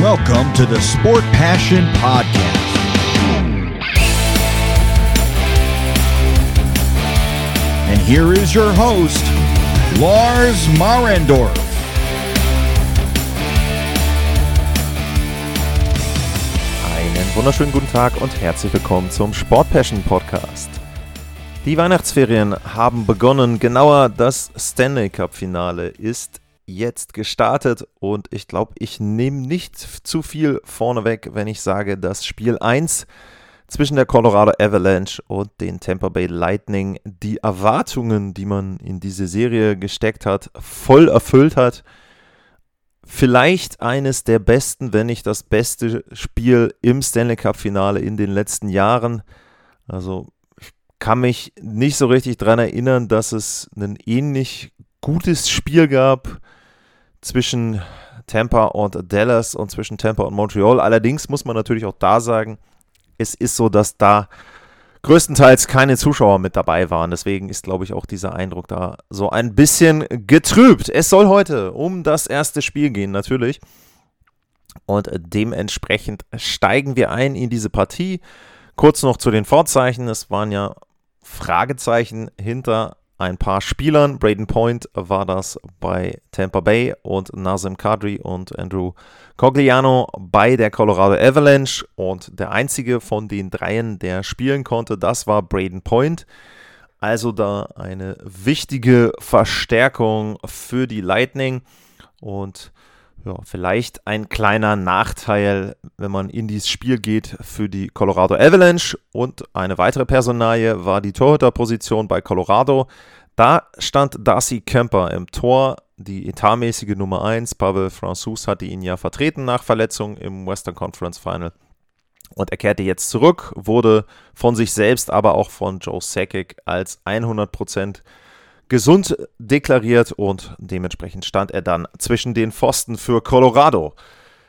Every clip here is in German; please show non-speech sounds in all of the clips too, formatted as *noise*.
Welcome to the Sport Passion Podcast. And here is your host, Lars Marendorf. Einen wunderschönen guten Tag und herzlich willkommen zum Sport Passion Podcast. Die Weihnachtsferien haben begonnen, genauer das Stanley Cup Finale ist jetzt gestartet und ich glaube, ich nehme nicht zu viel vorneweg, wenn ich sage, dass Spiel 1 zwischen der Colorado Avalanche und den Tampa Bay Lightning die Erwartungen, die man in diese Serie gesteckt hat, voll erfüllt hat. Vielleicht eines der besten, wenn nicht das beste Spiel im Stanley Cup Finale in den letzten Jahren. Also ich kann mich nicht so richtig daran erinnern, dass es ein ähnlich gutes Spiel gab zwischen Tampa und Dallas und zwischen Tampa und Montreal. Allerdings muss man natürlich auch da sagen, es ist so, dass da größtenteils keine Zuschauer mit dabei waren. Deswegen ist, glaube ich, auch dieser Eindruck da so ein bisschen getrübt. Es soll heute um das erste Spiel gehen, natürlich. Und dementsprechend steigen wir ein in diese Partie. Kurz noch zu den Vorzeichen. Es waren ja Fragezeichen hinter ein paar Spielern. Braden Point war das bei Tampa Bay und Nazem Kadri und Andrew Cogliano bei der Colorado Avalanche. Und der einzige von den dreien, der spielen konnte, das war Braden Point. Also da eine wichtige Verstärkung für die Lightning. Und ja, vielleicht ein kleiner Nachteil, wenn man in dieses Spiel geht für die Colorado Avalanche. Und eine weitere Personalie war die Torhüterposition bei Colorado. Da stand Darcy Kemper im Tor, die etatmäßige Nummer 1. Pavel Francouz hatte ihn ja vertreten nach Verletzung im Western Conference Final. Und er kehrte jetzt zurück, wurde von sich selbst, aber auch von Joe Sakic als 100% gesund deklariert und dementsprechend stand er dann zwischen den Pfosten für Colorado.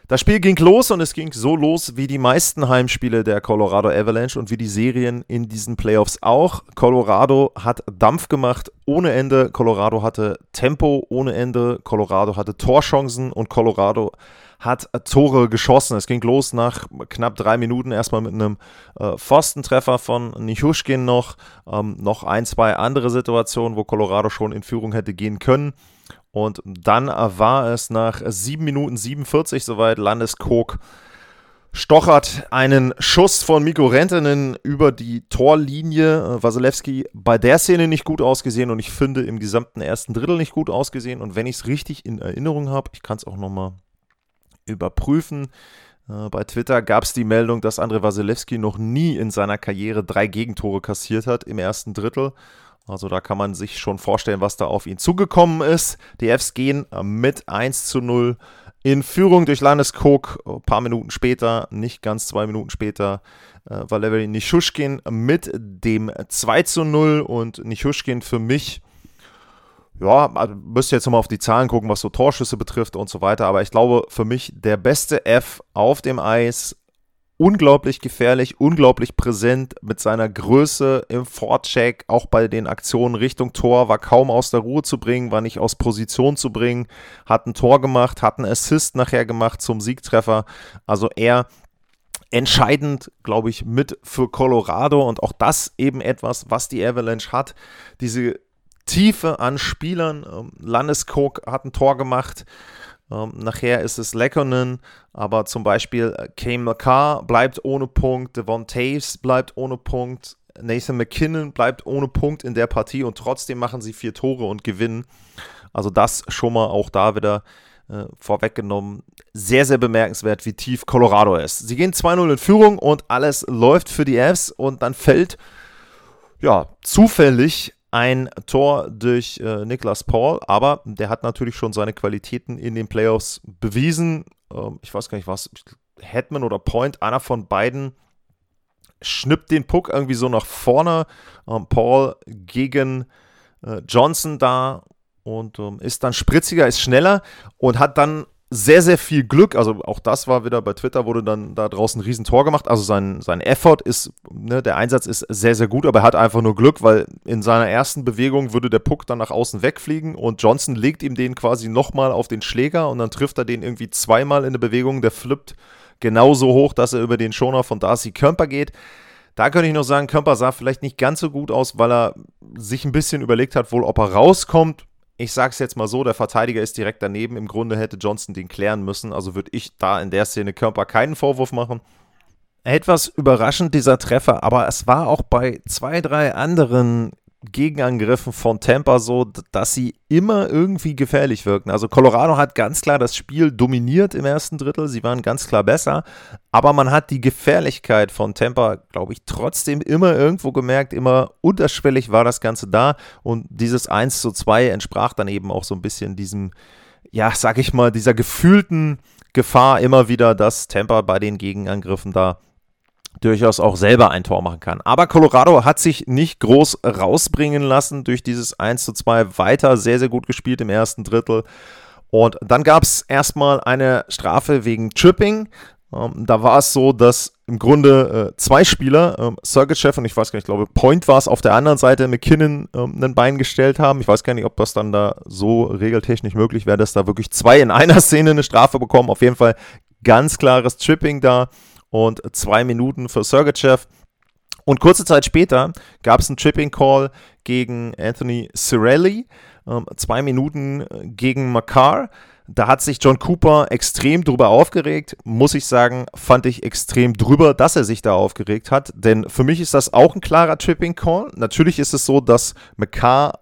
Das Spiel ging los und es ging so los wie die meisten Heimspiele der Colorado Avalanche und wie die Serien in diesen Playoffs auch. Colorado hat Dampf gemacht ohne Ende. Colorado hatte Tempo ohne Ende. Colorado hatte Torchancen und Colorado hat Tore geschossen. Es ging los nach knapp drei Minuten erstmal mit einem äh, Pfostentreffer von Nichushkin noch. Ähm, noch ein, zwei andere Situationen, wo Colorado schon in Führung hätte gehen können. Und dann war es nach 7 Minuten 47 soweit. Landeskog stochert einen Schuss von Mikko Rentenen über die Torlinie. Wasilewski bei der Szene nicht gut ausgesehen und ich finde im gesamten ersten Drittel nicht gut ausgesehen. Und wenn ich es richtig in Erinnerung habe, ich kann es auch nochmal überprüfen. Äh, bei Twitter gab es die Meldung, dass André Wasilewski noch nie in seiner Karriere drei Gegentore kassiert hat im ersten Drittel. Also da kann man sich schon vorstellen, was da auf ihn zugekommen ist. Die Fs gehen mit 1 zu 0 in Führung durch Landeskog. Ein paar Minuten später, nicht ganz zwei Minuten später, äh, Valery Nischushkin mit dem 2 zu 0. Und Nischushkin für mich, ja, also müsst ihr jetzt nochmal auf die Zahlen gucken, was so Torschüsse betrifft und so weiter. Aber ich glaube, für mich der beste F auf dem Eis unglaublich gefährlich, unglaublich präsent mit seiner Größe im Vorcheck, auch bei den Aktionen Richtung Tor, war kaum aus der Ruhe zu bringen, war nicht aus Position zu bringen, hat ein Tor gemacht, hat einen Assist nachher gemacht zum Siegtreffer. Also er entscheidend, glaube ich, mit für Colorado und auch das eben etwas, was die Avalanche hat. Diese Tiefe an Spielern. Ähm, Landeskog hat ein Tor gemacht. Ähm, nachher ist es Leckonen, aber zum Beispiel äh, Kane McCarr bleibt ohne Punkt, Devon Taves bleibt ohne Punkt, Nathan McKinnon bleibt ohne Punkt in der Partie und trotzdem machen sie vier Tore und gewinnen. Also das schon mal auch da wieder äh, vorweggenommen. Sehr, sehr bemerkenswert, wie tief Colorado ist. Sie gehen 2-0 in Führung und alles läuft für die Fs und dann fällt ja zufällig ein Tor durch äh, Niklas Paul, aber der hat natürlich schon seine Qualitäten in den Playoffs bewiesen. Ähm, ich weiß gar nicht was, Hetman oder Point, einer von beiden schnippt den Puck irgendwie so nach vorne. Ähm, Paul gegen äh, Johnson da und ähm, ist dann spritziger, ist schneller und hat dann sehr, sehr viel Glück. Also auch das war wieder bei Twitter, wurde dann da draußen ein Riesentor gemacht. Also sein, sein Effort ist, ne, der Einsatz ist sehr, sehr gut, aber er hat einfach nur Glück, weil in seiner ersten Bewegung würde der Puck dann nach außen wegfliegen und Johnson legt ihm den quasi nochmal auf den Schläger und dann trifft er den irgendwie zweimal in der Bewegung. Der flippt genauso hoch, dass er über den Schoner von Darcy Kemper geht. Da könnte ich noch sagen, Kemper sah vielleicht nicht ganz so gut aus, weil er sich ein bisschen überlegt hat, wohl ob er rauskommt ich sage es jetzt mal so, der Verteidiger ist direkt daneben. Im Grunde hätte Johnson den klären müssen. Also würde ich da in der Szene Körper keinen Vorwurf machen. Etwas überraschend dieser Treffer, aber es war auch bei zwei, drei anderen Gegenangriffen von Tampa so, dass sie immer irgendwie gefährlich wirken. Also Colorado hat ganz klar das Spiel dominiert im ersten Drittel, sie waren ganz klar besser, aber man hat die Gefährlichkeit von Tampa, glaube ich, trotzdem immer irgendwo gemerkt, immer unterschwellig war das Ganze da. Und dieses 1 zu 2 entsprach dann eben auch so ein bisschen diesem, ja, sag ich mal, dieser gefühlten Gefahr immer wieder, dass Tampa bei den Gegenangriffen da durchaus auch selber ein Tor machen kann. Aber Colorado hat sich nicht groß rausbringen lassen durch dieses 1 zu 2 weiter sehr, sehr gut gespielt im ersten Drittel. Und dann gab es erstmal eine Strafe wegen Tripping. Ähm, da war es so, dass im Grunde äh, zwei Spieler, ähm, Sergachev und ich weiß gar nicht, ich glaube, Point war es auf der anderen Seite, McKinnon ähm, ein Bein gestellt haben. Ich weiß gar nicht, ob das dann da so regeltechnisch möglich wäre, dass da wirklich zwei in einer *laughs* Szene eine Strafe bekommen. Auf jeden Fall ganz klares Tripping da und zwei Minuten für Sergachev. Und kurze Zeit später gab es einen Tripping Call gegen Anthony Cirelli, ähm, zwei Minuten äh, gegen Makar. Da hat sich John Cooper extrem drüber aufgeregt. Muss ich sagen, fand ich extrem drüber, dass er sich da aufgeregt hat. Denn für mich ist das auch ein klarer Tripping Call. Natürlich ist es so, dass McCarr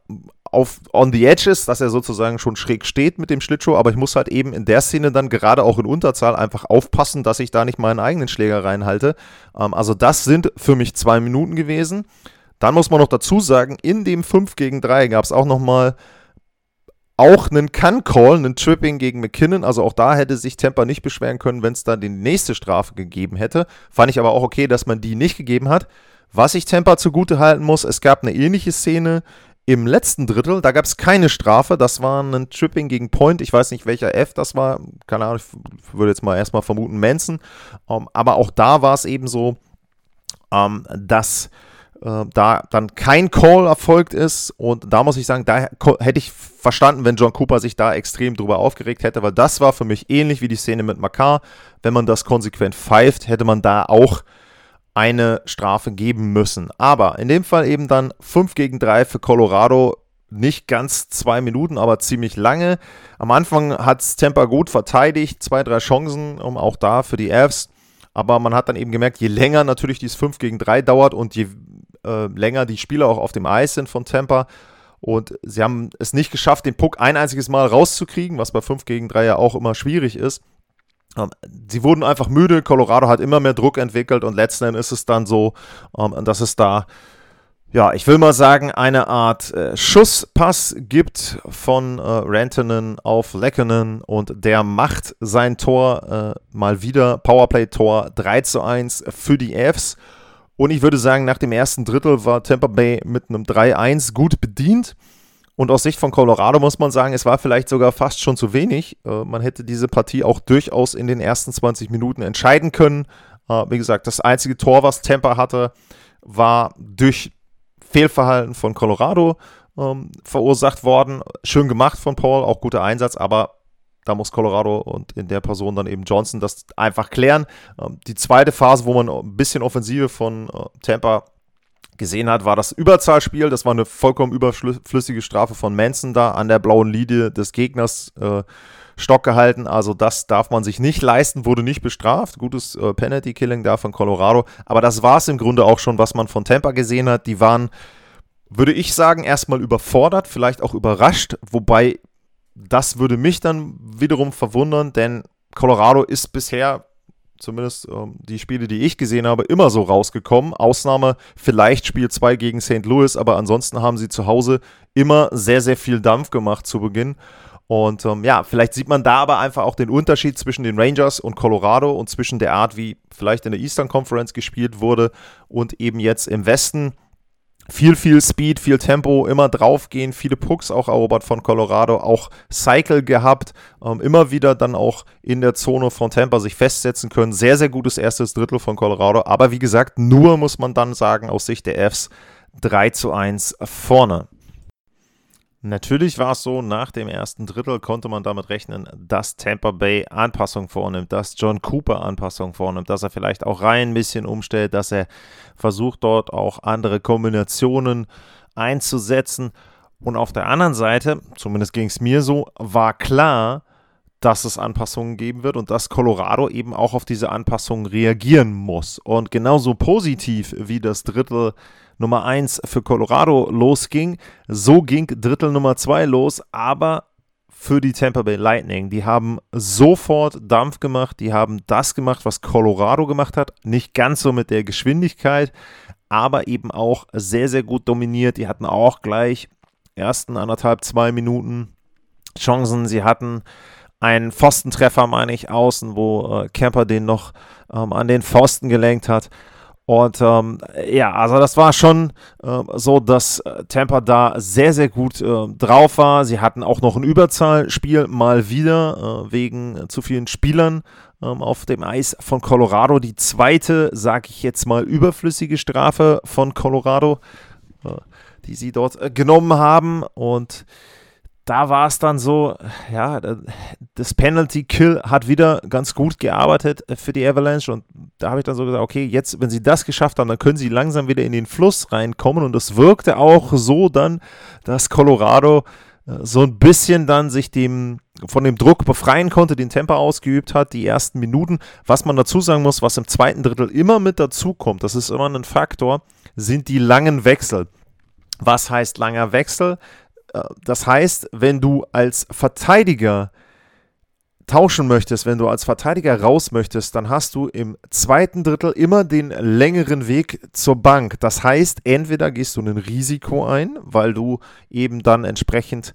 auf on the edges, dass er sozusagen schon schräg steht mit dem Schlittschuh, aber ich muss halt eben in der Szene dann gerade auch in Unterzahl einfach aufpassen, dass ich da nicht meinen eigenen Schläger reinhalte. Ähm, also das sind für mich zwei Minuten gewesen. Dann muss man noch dazu sagen, in dem 5 gegen 3 gab es auch nochmal auch einen Can-Call, einen Tripping gegen McKinnon. Also auch da hätte sich Temper nicht beschweren können, wenn es da die nächste Strafe gegeben hätte. Fand ich aber auch okay, dass man die nicht gegeben hat. Was ich Temper zugute halten muss, es gab eine ähnliche Szene im letzten Drittel, da gab es keine Strafe. Das war ein Tripping gegen Point. Ich weiß nicht, welcher F das war. Keine Ahnung, ich würde jetzt mal erstmal vermuten Manson. Ähm, aber auch da war es eben so, ähm, dass uh, da dann kein Call erfolgt ist. Und da muss ich sagen, da hätte ich verstanden, wenn John Cooper sich da extrem drüber aufgeregt hätte, weil das war für mich ähnlich wie die Szene mit Makar. Wenn man das konsequent pfeift, hätte man da auch eine Strafe geben müssen. Aber in dem Fall eben dann 5 gegen 3 für Colorado. Nicht ganz zwei Minuten, aber ziemlich lange. Am Anfang hat es Tampa gut verteidigt, zwei, drei Chancen, um auch da für die Avs. Aber man hat dann eben gemerkt, je länger natürlich dieses 5 gegen 3 dauert und je äh, länger die Spieler auch auf dem Eis sind von Tampa, und sie haben es nicht geschafft, den Puck ein einziges Mal rauszukriegen, was bei 5 gegen 3 ja auch immer schwierig ist. Ähm, sie wurden einfach müde. Colorado hat immer mehr Druck entwickelt und letzten Endes ist es dann so, ähm, dass es da, ja, ich will mal sagen, eine Art äh, Schusspass gibt von äh, Rantanen auf Lekkonen und der macht sein Tor äh, mal wieder, Powerplay-Tor 3 zu 1 für die Fs. Und ich würde sagen, nach dem ersten Drittel war Tampa Bay mit einem 3-1 gut bedient. Und aus Sicht von Colorado muss man sagen, es war vielleicht sogar fast schon zu wenig. Äh, man hätte diese Partie auch durchaus in den ersten 20 Minuten entscheiden können. Äh, wie gesagt, das einzige Tor, was Tampa hatte, war durch Fehlverhalten von Colorado ähm, verursacht worden. Schön gemacht von Paul, auch guter Einsatz, aber da muss Colorado und in der Person dann eben Johnson das einfach klären. Ähm, die zweite Phase, wo man ein bisschen Offensive von äh, Tampa gesehen hat, war das Überzahlspiel. Das war eine vollkommen überflüssige Strafe von Manson da an der blauen Linie des Gegners äh, Stock gehalten. Also das darf man sich nicht leisten, wurde nicht bestraft. Gutes äh, Penalty-Killing da von Colorado. Aber das war es im Grunde auch schon, was man von Tampa gesehen hat. Die waren, würde ich sagen, erstmal überfordert, vielleicht auch überrascht. Wobei das würde mich dann wiederum verwundern, denn Colorado ist bisher zumindest ähm, die Spiele, die ich gesehen habe, immer so rausgekommen. Ausnahme vielleicht Spiel 2 gegen St. Louis, aber ansonsten haben sie zu Hause immer sehr, sehr viel Dampf gemacht zu Beginn. Und ähm, ja, vielleicht sieht man da aber einfach auch den Unterschied zwischen den Rangers und Colorado und zwischen der Art, wie vielleicht in der Eastern Conference gespielt wurde und eben jetzt im Westen. Viel, viel Speed, viel Tempo, immer draufgehen, viele Pucks auch erobert von Colorado, auch Cycle gehabt, ähm, immer wieder dann auch in der Zone von Tampa sich festsetzen können. Sehr, sehr gutes erstes Drittel von Colorado, aber wie gesagt, nur muss man dann sagen, aus Sicht der Fs 3 zu 1 vorne. Natürlich war es so, nach dem ersten Drittel konnte man damit rechnen, dass Tampa Bay Anpassungen vornimmt, dass John Cooper Anpassungen vornimmt, dass er vielleicht auch rein ein bisschen umstellt, dass er versucht dort auch andere Kombinationen einzusetzen. Und auf der anderen Seite, zumindest ging es mir so, war klar, dass es Anpassungen geben wird und dass Colorado eben auch auf diese Anpassungen reagieren muss. Und genauso positiv wie das Drittel Nummer 1 für Colorado losging, so ging Drittel Nummer 2 los, aber für die Tampa Bay Lightning. Die haben sofort Dampf gemacht, die haben das gemacht, was Colorado gemacht hat. Nicht ganz so mit der Geschwindigkeit, aber eben auch sehr, sehr gut dominiert. Die hatten auch gleich ersten anderthalb, zwei Minuten Chancen. Sie hatten einen Pfostentreffer, meine ich, außen, wo äh, den noch ähm, an den Pfosten gelenkt hat. Und ähm, ja, also das war schon äh, so, dass äh, Tampa da sehr, sehr gut äh, drauf war. Sie hatten auch noch ein Überzahlspiel mal wieder äh, wegen zu vielen Spielern ähm, auf dem Eis von Colorado. Die zweite, sage ich jetzt mal, überflüssige Strafe von Colorado, äh, die sie dort äh, genommen haben. Und da war es dann so, ja, das Penalty Kill hat wieder ganz gut gearbeitet für die Avalanche und da habe ich dann so gesagt, okay, jetzt, wenn sie das geschafft haben, dann können sie langsam wieder in den Fluss reinkommen und es wirkte auch so dann, dass Colorado äh, so ein bisschen dann sich dem von dem Druck befreien konnte, den Tempo ausgeübt hat, die ersten Minuten. Was man dazu sagen muss, was im zweiten Drittel immer mit dazu kommt, das ist immer ein Faktor, sind die langen Wechsel. Was heißt langer Wechsel? Das heißt, wenn du als Verteidiger tauschen möchtest, wenn du als Verteidiger raus möchtest, dann hast du im zweiten Drittel immer den längeren Weg zur Bank. Das heißt, entweder gehst du ein Risiko ein, weil du eben dann entsprechend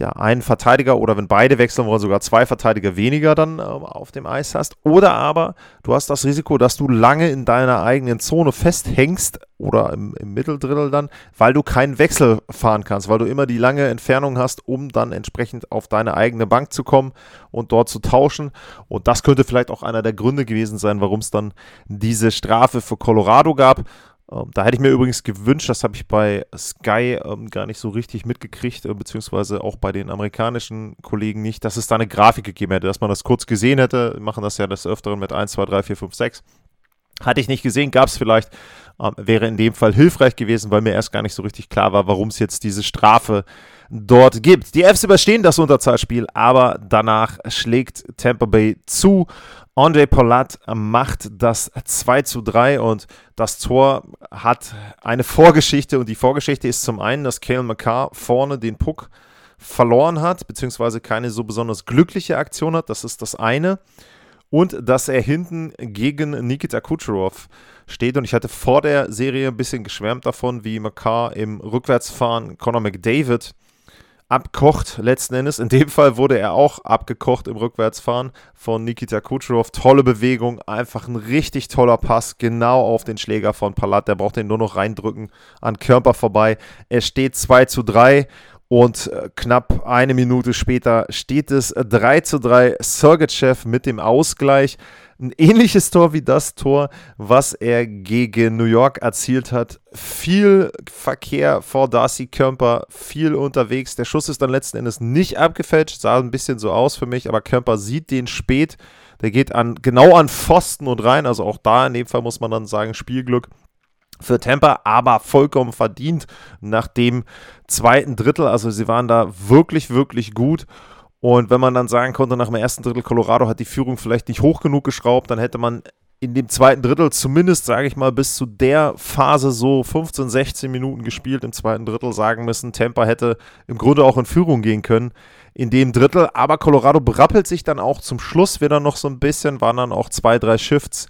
ja, einen Verteidiger oder wenn beide wechseln wollen, sogar zwei Verteidiger weniger dann äh, auf dem Eis hast. Oder aber du hast das Risiko, dass du lange in deiner eigenen Zone festhängst oder im, im Mitteldrittel dann, weil du keinen Wechsel fahren kannst, weil du immer die lange Entfernung hast, um dann entsprechend auf deine eigene Bank zu kommen und dort zu tauschen. Und das könnte vielleicht auch einer der Gründe gewesen sein, warum es dann diese Strafe für Colorado gab. Ähm, da hätte ich mir übrigens gewünscht, das habe ich bei Sky ähm, gar nicht so richtig mitgekriegt, äh, beziehungsweise auch bei den amerikanischen Kollegen nicht, dass es da eine Grafik gegeben hätte, dass man das kurz gesehen hätte. Wir machen das ja des Öfteren mit 1, 2, 3, 4, 5, 6. Hatte ich nicht gesehen, gab es vielleicht, ähm, wäre in dem Fall hilfreich gewesen, weil mir erst gar nicht so richtig klar war, warum es jetzt diese Strafe dort gibt. Die Fs überstehen das Unterzahlspiel, aber danach schlägt Tampa Bay zu Andre Polat macht das 2 zu 3 und das Tor hat eine Vorgeschichte und die Vorgeschichte ist zum einen, dass Kale McCarr vorne den Puck verloren hat, beziehungsweise keine so besonders glückliche Aktion hat, das ist das eine. Und dass er hinten gegen Nikita Kucherov steht. Und ich hatte vor der Serie ein bisschen geschwärmt davon, wie McCarr im Rückwärtsfahren Conor McDavid abkocht letzten Endes. In dem Fall wurde er auch abgekocht im Rückwärtsfahren von Nikita Kucherov. Tolle Bewegung, einfach ein richtig toller Pass, genau auf den Schläger von Palat. Der braucht den nur noch reindrücken an Körper vorbei. Es steht 2 zu 3 und äh, knapp eine Minute später steht es 3 zu 3. Sergachev mit dem Ausgleich ein ähnliches Tor wie das Tor, was er gegen New York erzielt hat. Viel Verkehr vor Darcy Kemper, viel unterwegs. Der Schuss ist dann letzten Endes nicht abgefälscht, sah ein bisschen so aus für mich, aber Kemper sieht den spät. Der geht an, genau an Pfosten und rein. Also auch da in dem Fall muss man dann sagen, Spielglück für Tampa, aber vollkommen verdient nach dem zweiten Drittel. Also sie waren da wirklich, wirklich gut. Und wenn man dann sagen konnte, nach dem ersten Drittel Colorado hat die Führung vielleicht nicht hoch genug geschraubt, dann hätte man in dem zweiten Drittel zumindest, sage ich mal, bis zu der Phase so 15, 16 Minuten gespielt im zweiten Drittel sagen müssen, Tampa hätte im Grunde auch in Führung gehen können in dem Drittel. Aber Colorado berappelt sich dann auch zum Schluss wieder noch so ein bisschen, waren dann auch zwei, drei Shifts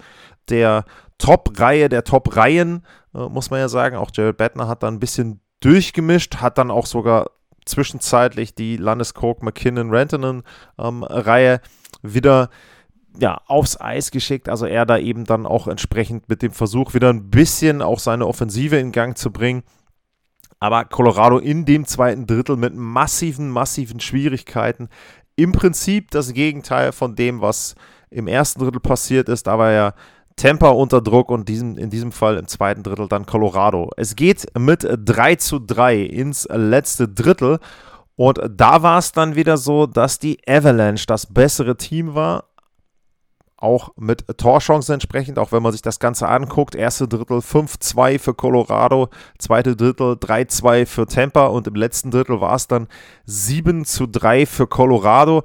der Top-Reihe, der Top-Reihen, äh, muss man ja sagen. Auch Jared Bettner hat dann ein bisschen durchgemischt, hat dann auch sogar zwischenzeitlich die Landeskog McKinnon-Rantanen-Reihe ähm, wieder ja, aufs Eis geschickt. Also er da eben dann auch entsprechend mit dem Versuch, wieder ein bisschen auch seine Offensive in Gang zu bringen. Aber Colorado in dem zweiten Drittel mit massiven, massiven Schwierigkeiten. Im Prinzip das Gegenteil von dem, was im ersten Drittel passiert ist. Da war ja Tampa unter Druck und diesem, in diesem Fall im zweiten Drittel dann Colorado. Es geht mit 3 zu 3 ins letzte Drittel. Und da war es dann wieder so, dass die Avalanche das bessere Team war. Auch mit Torchancen entsprechend, auch wenn man sich das Ganze anguckt. Erste Drittel 5-2 für Colorado, zweite Drittel 3-2 für Tampa und im letzten Drittel war es dann 7 3 für Colorado.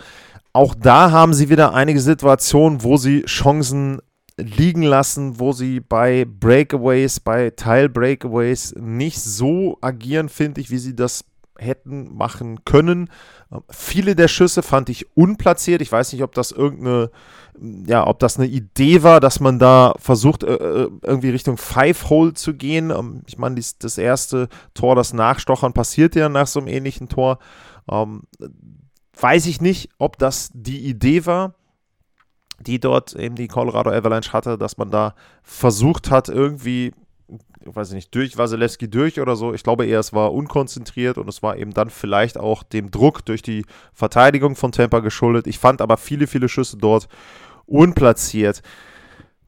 Auch da haben sie wieder einige Situationen, wo sie Chancen liegen lassen, wo sie bei Breakaways, bei Teil-Breakaways nicht so agieren, finde ich, wie sie das hätten machen können. Ähm, viele der Schüsse fand ich unplatziert. Ich weiß nicht, ob das irgendeine, ja, ob das eine Idee war, dass man da versucht, äh, äh irgendwie Richtung Five-Hole zu gehen. Ähm, ich meine, das erste Tor, das Nachstochern passiert ja nach so einem ähnlichen Tor. Ähm, weiß ich nicht, ob das die Idee war die dort eben die Colorado Avalanche hatte, dass man da versucht hat, irgendwie, ich weiß nicht, durch Wasilewski durch oder so. Ich glaube eher, es war unkonzentriert und es war eben dann vielleicht auch dem Druck durch die Verteidigung von Tampa geschuldet. Ich fand aber viele, viele Schüsse dort unplatziert.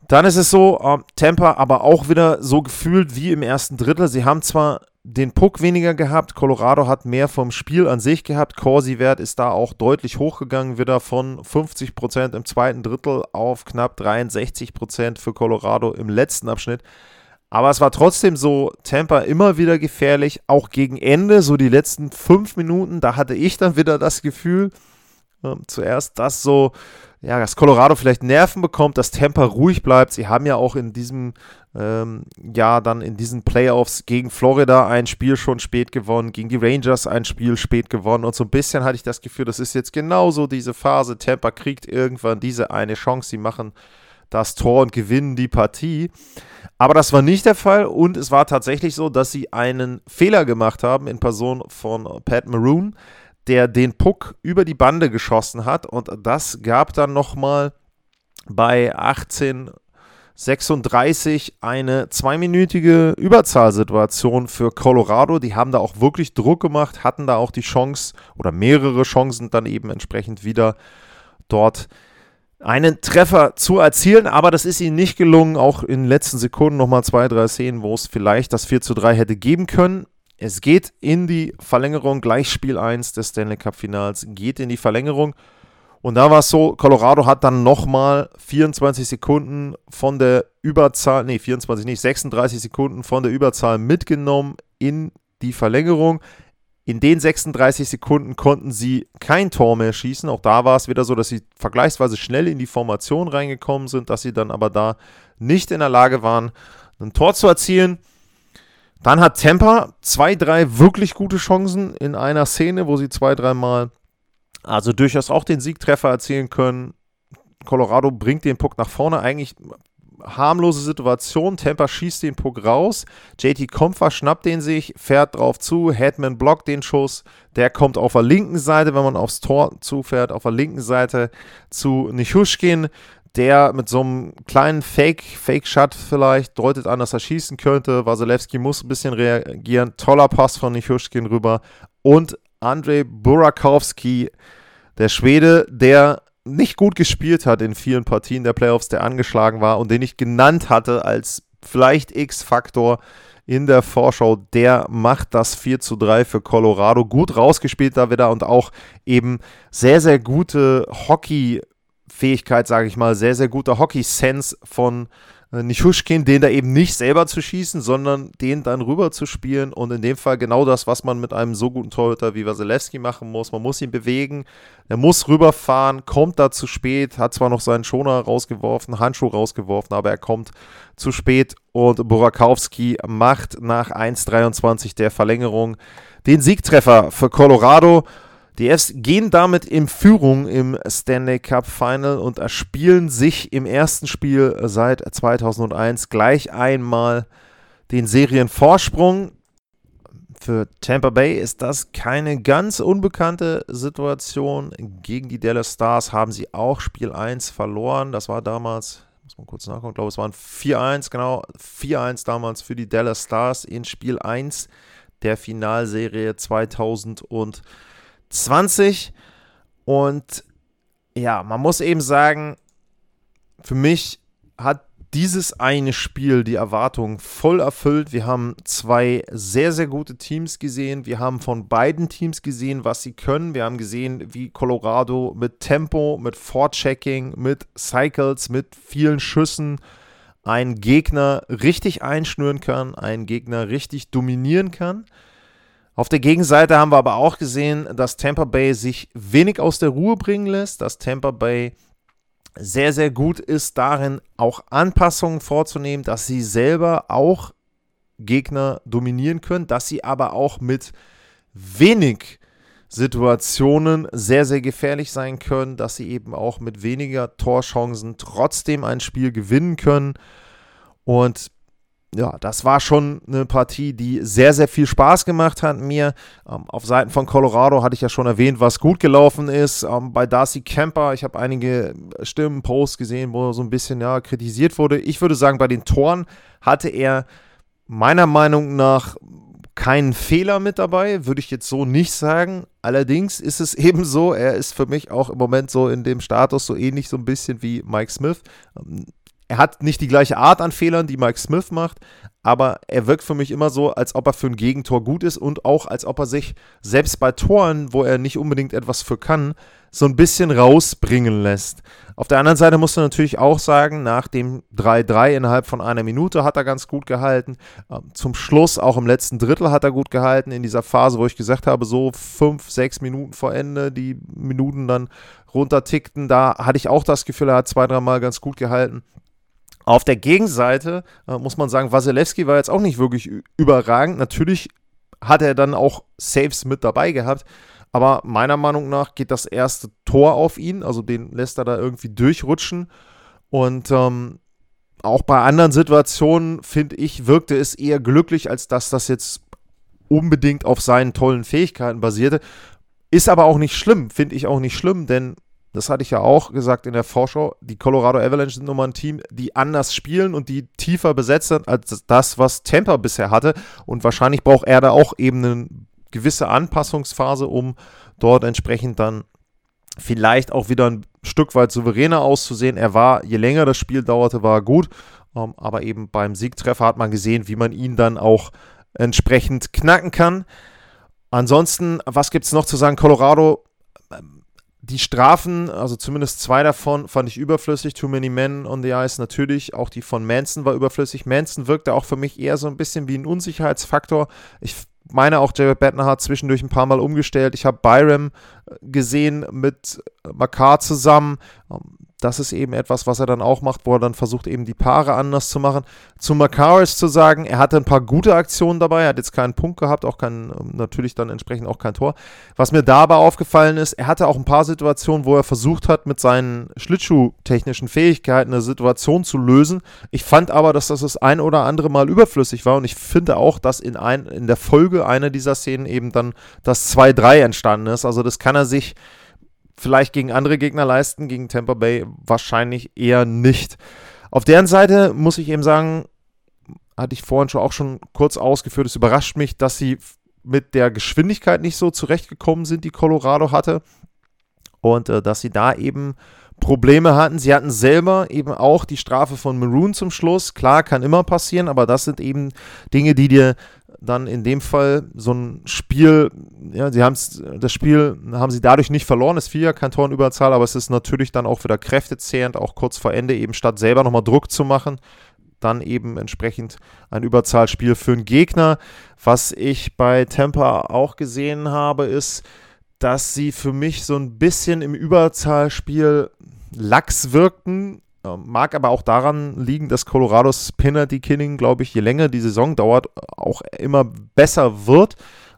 Dann ist es so, äh, Tampa aber auch wieder so gefühlt wie im ersten Drittel. Sie haben zwar den Puck weniger gehabt. Colorado hat mehr vom Spiel an sich gehabt. Corsi-Wert ist da auch deutlich hochgegangen, wieder von 50% im zweiten Drittel auf knapp 63% für Colorado im letzten Abschnitt. Aber es war trotzdem so, Tampa immer wieder gefährlich, auch gegen Ende, so die letzten fünf Minuten, da hatte ich dann wieder das Gefühl, äh, zuerst, dass so ja, dass Colorado vielleicht Nerven bekommt, dass Tampa ruhig bleibt. Sie haben ja auch in diesem ähm, Jahr dann in diesen Playoffs gegen Florida ein Spiel schon spät gewonnen, gegen die Rangers ein Spiel spät gewonnen und so ein bisschen hatte ich das Gefühl, das ist jetzt genauso diese Phase. Tampa kriegt irgendwann diese eine Chance, sie machen das Tor und gewinnen die Partie. Aber das war nicht der Fall und es war tatsächlich so, dass sie einen Fehler gemacht haben in Person von Pat Maroon der den Puck über die Bande geschossen hat. Und das gab dann nochmal bei 1836 eine zweiminütige Überzahlsituation für Colorado. Die haben da auch wirklich Druck gemacht, hatten da auch die Chance oder mehrere Chancen dann eben entsprechend wieder dort einen Treffer zu erzielen, aber das ist ihnen nicht gelungen. Auch in den letzten Sekunden nochmal zwei, drei Szenen, wo es vielleicht das 4 zu 3 hätte geben können. Es geht in die Verlängerung, gleich Spiel 1 des Stanley Cup Finals, geht in die Verlängerung. Und da war es so, Colorado hat dann nochmal 24 Sekunden von der Überzahl, nee, 24 nicht, 36 Sekunden von der Überzahl mitgenommen in die Verlängerung. In den 36 Sekunden konnten sie kein Tor mehr schießen. Auch da war es wieder so, dass sie vergleichsweise schnell in die Formation reingekommen sind, dass sie dann aber da nicht in der Lage waren, ein Tor zu erzielen. Dann hat Tampa zwei, drei wirklich gute Chancen in einer Szene, wo sie zwei, dreimal also durchaus auch den Siegtreffer erzielen können. Colorado bringt den Puck nach vorne. Eigentlich harmlose Situation. Tampa schießt den Puck raus. JT Kompfer schnappt den sich, fährt drauf zu. Headman blockt den Schuss. Der kommt auf der linken Seite, wenn man aufs Tor zufährt, auf der linken Seite zu Nichushkin der mit so einem kleinen Fake, Fake-Shot vielleicht deutet an, dass er schießen könnte. Wasilewski muss ein bisschen reagieren. Toller Pass von Nichushkin rüber. Und Andrei Burakowski, der Schwede, der nicht gut gespielt hat in vielen Partien der Playoffs, der angeschlagen war und den ich genannt hatte als vielleicht X-Faktor in der Vorschau, der macht das 4 zu 3 für Colorado. Gut rausgespielt da wieder und auch eben sehr, sehr gute Hockey- Fähigkeit, sage ich mal, sehr, sehr guter Hockey-Sense von äh, Nichushkin, den da eben nicht selber zu schießen, sondern den dann rüber zu spielen und in dem Fall genau das, was man mit einem so guten Torhüter wie Wasilewski machen muss. Man muss ihn bewegen, er muss rüberfahren, kommt da zu spät, hat zwar noch seinen Schoner rausgeworfen, Handschuh rausgeworfen, aber er kommt zu spät und Burakowski macht nach 1,23 der Verlängerung den Siegtreffer für Colorado. Die Fs gehen damit in Führung im Stanley Cup Final und erspielen sich im ersten Spiel seit 2001 gleich einmal den Serienvorsprung. Für Tampa Bay ist das keine ganz unbekannte Situation. Gegen die Dallas Stars haben sie auch Spiel 1 verloren. Das war damals, muss man kurz nachgucken, ich glaube, es waren 4-1, genau, 4-1 damals für die Dallas Stars in Spiel 1 der Finalserie 2020. Und ja, man muss eben sagen, für mich hat dieses eine Spiel die Erwartungen voll erfüllt. Wir haben zwei sehr, sehr gute Teams gesehen. Wir haben von beiden Teams gesehen, was sie können. Wir haben gesehen, wie Colorado mit Tempo, mit Forechecking, mit Cycles, mit vielen Schüssen einen Gegner richtig einschnüren kann, einen Gegner richtig dominieren kann. Auf der Gegenseite haben wir aber auch gesehen, dass Tampa Bay sich wenig aus der Ruhe bringen lässt, dass Tampa Bay sehr, sehr gut ist darin, auch Anpassungen vorzunehmen, dass sie selber auch Gegner dominieren können, dass sie aber auch mit wenig Situationen sehr, sehr gefährlich sein können, dass sie eben auch mit weniger Torchancen trotzdem ein Spiel gewinnen können. Und ja, das war schon eine Partie, die sehr, sehr viel Spaß gemacht hat mir. Ähm, auf Seiten von Colorado hatte ich ja schon erwähnt, was gut gelaufen ist. Ähm, bei Darcy Kemper, ich habe einige Stimmen, Posts gesehen, wo so ein bisschen ja, kritisiert wurde. Ich würde sagen, bei den Toren hatte er meiner Meinung nach keinen Fehler mit dabei, würde ich jetzt so nicht sagen. Allerdings ist es *laughs* eben so, er ist für mich auch im Moment so in dem Status so ähnlich so ein bisschen wie Mike Smith. Ähm, er hat nicht die gleiche Art an Fehlern, die Mike Smith macht, aber er wirkt für mich immer so, als ob er für ein Gegentor gut ist und auch als ob er sich selbst bei Toren, wo er nicht unbedingt etwas für kann, so ein bisschen rausbringen lässt. Auf der anderen Seite musst du natürlich auch sagen, nach dem 3-3 innerhalb von einer Minute hat er ganz gut gehalten. Ähm, zum Schluss, auch im letzten Drittel hat er gut gehalten, in dieser Phase, wo ich gesagt habe, so fünf, sechs Minuten vor Ende, die Minuten dann runtertickten, da hatte ich auch das Gefühl, er hat zwei, dreimal ganz gut gehalten. Auf der Gegenseite äh, muss man sagen, Wasilewski war jetzt auch nicht wirklich überragend. Natürlich hat er dann auch Saves mit dabei gehabt, aber meiner Meinung nach geht das erste Tor auf ihn, also den lässt er da irgendwie durchrutschen. Und ähm, auch bei anderen Situationen, finde ich, wirkte es eher glücklich, als dass das jetzt unbedingt auf seinen tollen Fähigkeiten basierte. Ist aber auch nicht schlimm, finde ich auch nicht schlimm, denn das hatte ich ja auch gesagt in der Vorschau, die Colorado Avalanche sind nun mal ein Team, die anders spielen und die tiefer besetzt sind als das, was Tampa bisher hatte. Und wahrscheinlich braucht er da auch eben eine gewisse Anpassungsphase, um dort entsprechend dann vielleicht auch wieder ein Stück weit souveräner auszusehen. Er war, je länger das Spiel dauerte, war gut. Ähm, aber eben beim Siegtreffer hat man gesehen, wie man ihn dann auch entsprechend knacken kann. Ansonsten, was gibt es noch zu sagen? Colorado die Strafen, also zumindest zwei davon, fand ich überflüssig. Too Many Men on the Ice natürlich. Auch die von Manson war überflüssig. Manson wirkte auch für mich eher so ein bisschen wie ein Unsicherheitsfaktor. Ich meine auch, Jared Bettner hat zwischendurch ein paar Mal umgestellt. Ich habe Byram äh, gesehen mit Makar zusammen. Das ist eben etwas, was er dann auch macht, wo er dann versucht, eben die Paare anders zu machen. Zu Makaris zu sagen, er hatte ein paar gute Aktionen dabei, er hat jetzt keinen Punkt gehabt, auch kein, ähm, natürlich dann entsprechend auch kein Tor. Was mir dabei aufgefallen ist, er hatte auch ein paar Situationen, wo er versucht hat, mit seinen Schlittschuh-technischen Fähigkeiten eine Situation zu lösen. Ich fand aber, dass das das ein oder andere Mal überflüssig war und ich finde auch, dass in, ein, in der Folge einer dieser Szenen eben dann das 2-3 entstanden ist. Also das kann er sich vielleicht gegen andere Gegner leisten, gegen Tampa Bay wahrscheinlich eher nicht. Auf deren Seite muss ich eben sagen, hatte ich vorhin schon auch schon kurz ausgeführt, es überrascht mich, dass sie mit der Geschwindigkeit nicht so zurechtgekommen sind, die Colorado hatte. Und äh, dass sie da eben Probleme hatten. Sie hatten selber eben auch die Strafe von Maroon zum Schluss. Klar, kann immer passieren, aber das sind eben Dinge, die dir dann in dem Fall so ein Spiel, ja, sie haben das Spiel haben sie dadurch nicht verloren, es fiel ja kein Tor in Überzahl, aber es ist natürlich dann auch wieder kräftezehrend, auch kurz vor Ende eben statt selber nochmal Druck zu machen, dann eben entsprechend ein Überzahlspiel für einen Gegner. Was ich bei Tampa auch gesehen habe, ist, dass sie für mich so ein bisschen im Überzahlspiel lax wirkten mag aber auch daran liegen, dass Colorados Penalty Killing, glaube ich, je länger die Saison dauert, auch immer besser wird.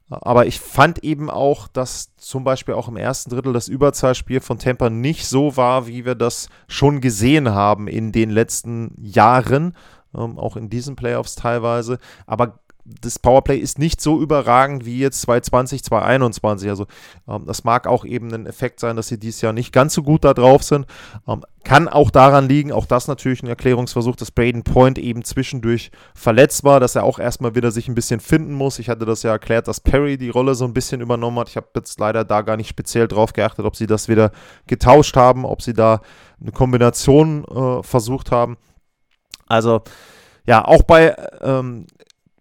Aber ich fand eben auch, dass zum Beispiel auch im ersten Drittel das Überzahlspiel von Tampa nicht so war, wie wir das schon gesehen haben in den letzten Jahren, ähm, auch in diesen Playoffs teilweise. Aber das Powerplay ist nicht so überragend wie jetzt 2020, 2021. Also ähm, das mag auch eben ein Effekt sein, dass sie dieses Jahr nicht ganz so gut da drauf sind. Ähm, kann auch daran liegen, auch das natürlich ein Erklärungsversuch, dass Braden Point eben zwischendurch verletzt war, dass er auch erstmal wieder sich ein bisschen finden muss. Ich hatte das ja erklärt, dass Perry die Rolle so ein bisschen übernommen hat. Ich habe jetzt leider da gar nicht speziell drauf geachtet, ob sie das wieder getauscht haben, ob sie da eine Kombination äh, versucht haben. Also ja, auch bei ähm,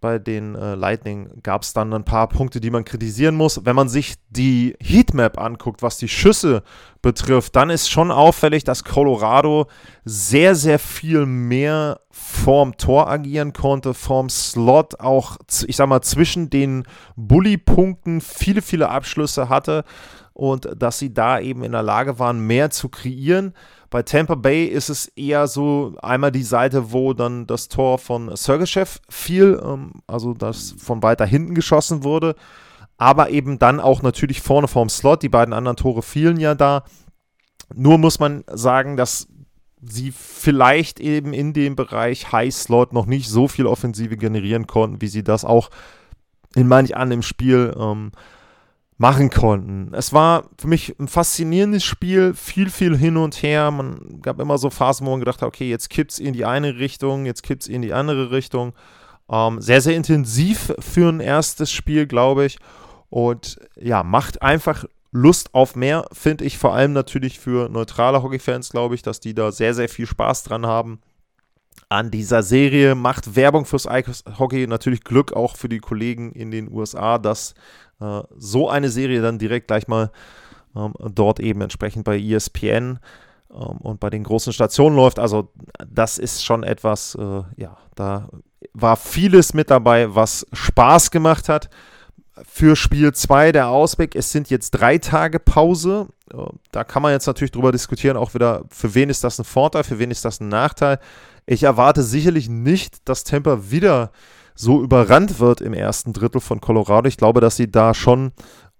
bei den äh, Lightning gab es dann ein paar Punkte, die man kritisieren muss. Wenn man sich die Heatmap anguckt, was die Schüsse betrifft, dann ist schon auffällig, dass Colorado sehr, sehr viel mehr vorm Tor agieren konnte, vorm Slot, auch, ich sag mal, zwischen den Bully-Punkten viele, viele Abschlüsse hatte und dass sie da eben in der Lage waren, mehr zu kreieren. Bei Tampa Bay ist es eher so einmal die Seite, wo dann das Tor von Sergeyev fiel, ähm, also das von weiter hinten geschossen wurde, aber eben dann auch natürlich vorne vorm Slot. Die beiden anderen Tore fielen ja da. Nur muss man sagen, dass sie vielleicht eben in dem Bereich High Slot noch nicht so viel Offensive generieren konnten, wie sie das auch in manch einem Spiel ähm, machen konnten. Es war für mich ein faszinierendes Spiel, viel, viel hin und her. Man gab immer so Phasen, wo man gedacht hat, okay, jetzt kippt es in die eine Richtung, jetzt kippt es in die andere Richtung. Ähm, sehr, sehr intensiv für ein erstes Spiel, glaube ich. Und ja, macht einfach Lust auf mehr, finde ich vor allem natürlich für neutrale Hockey-Fans, glaube ich, dass die da sehr, sehr viel Spaß dran haben an dieser Serie. Macht Werbung fürs Hockey, natürlich Glück auch für die Kollegen in den USA, dass äh, so eine Serie dann direkt gleich mal ähm, dort eben entsprechend bei ESPN ähm, und bei den großen Stationen läuft. Also das ist schon etwas, äh, ja, da war vieles mit dabei, was Spaß gemacht hat. Für Spiel 2 der Ausblick, es sind jetzt drei Tage Pause. Äh, da kann man jetzt natürlich drüber diskutieren, auch wieder, für wen ist das ein Vorteil, für wen ist das ein Nachteil. Ich erwarte sicherlich nicht, dass Tampa wieder so überrannt wird im ersten Drittel von Colorado. Ich glaube, dass sie da schon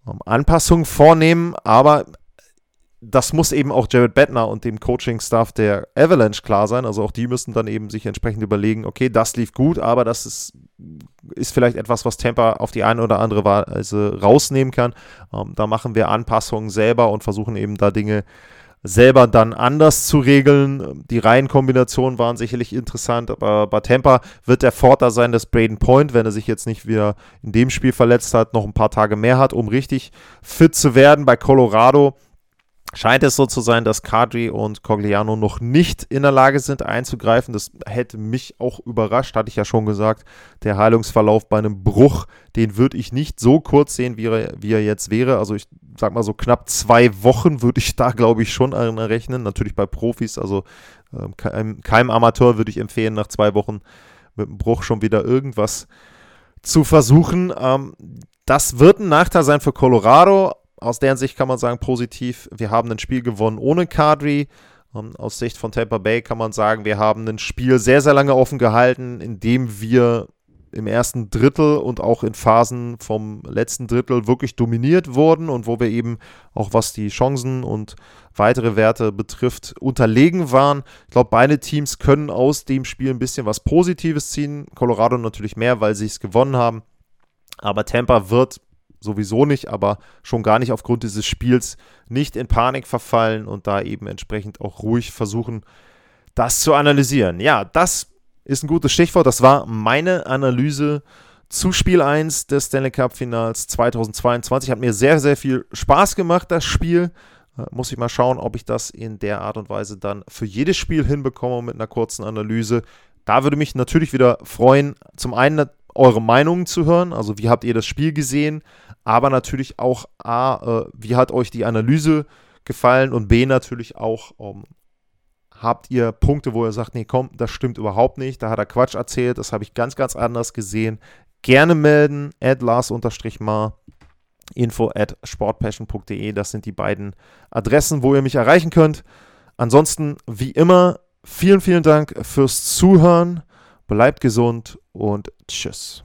ähm, Anpassungen vornehmen, aber das muss eben auch Jared Bettner und dem Coaching-Staff der Avalanche klar sein. Also auch die müssen dann eben sich entsprechend überlegen, okay, das lief gut, aber das ist, ist vielleicht etwas, was Tampa auf die eine oder andere Weise rausnehmen kann. Ähm, da machen wir Anpassungen selber und versuchen eben da Dinge äh, selber dann anders zu regeln. Die Reihenkombinationen waren sicherlich interessant, aber bei Tampa wird der Vorteil sein, dass Braden Point, wenn er sich jetzt nicht wieder in dem Spiel verletzt hat, noch ein paar Tage mehr hat, um richtig fit zu werden. Bei Colorado scheint es so zu sein, dass Kadri und Cogliano noch nicht in der Lage sind einzugreifen. Das hätte mich auch überrascht, hatte ich ja schon gesagt. Der Heilungsverlauf bei einem Bruch, den würde ich nicht so kurz sehen, wie er, wie er jetzt wäre. Also ich sag mal so knapp zwei Wochen würde ich *laughs* da, glaube ich, schon rechnen. Natürlich bei Profis, also äh, keinem, keinem Amateur würde ich empfehlen, nach zwei Wochen mit dem Bruch schon wieder irgendwas zu versuchen. Ähm, das wird ein Nachteil sein für Colorado, aus deren Sicht kann man sagen, positiv, wir haben ein Spiel gewonnen ohne Kadri. Ähm, aus Sicht von Tampa Bay kann man sagen, wir haben ein Spiel sehr, sehr lange offen gehalten, indem wir im ersten Drittel und auch in Phasen vom letzten Drittel wirklich dominiert wurden und wo wir eben auch was die Chancen und weitere Werte betrifft, unterlegen waren. Ich glaube, beide Teams können aus dem Spiel ein bisschen was Positives ziehen. Colorado natürlich mehr, weil sie es gewonnen haben. Aber Tampa wird sowieso nicht, aber schon gar nicht aufgrund dieses Spiels nicht in Panik verfallen und da eben entsprechend auch ruhig versuchen, das zu analysieren. Ja, das ist ein gutes Stichwort. Das war meine Analyse zu Spiel 1 des Stanley Cup Finals 2022. Hat mir sehr, sehr viel Spaß gemacht, das Spiel. Äh, muss ich mal schauen, ob ich das in der Art und Weise dann für jedes Spiel hinbekomme mit einer kurzen Analyse. Da würde mich natürlich wieder freuen, zum einen eure Meinungen zu hören. Also, wie habt ihr das Spiel gesehen? Aber natürlich auch A, äh, wie hat euch die Analyse gefallen? Und B natürlich auch, ähm, habt ihr Punkte, wo ihr sagt, nee, komm, das stimmt überhaupt nicht, da hat er Quatsch erzählt, das habe ich ganz, ganz anders gesehen. Gerne melden, at Lars-Mar, info at sportpassion.de, das sind die beiden Adressen, wo ihr mich erreichen könnt. Ansonsten, wie immer, vielen, vielen Dank fürs Zuhören, bleibt gesund und tschüss.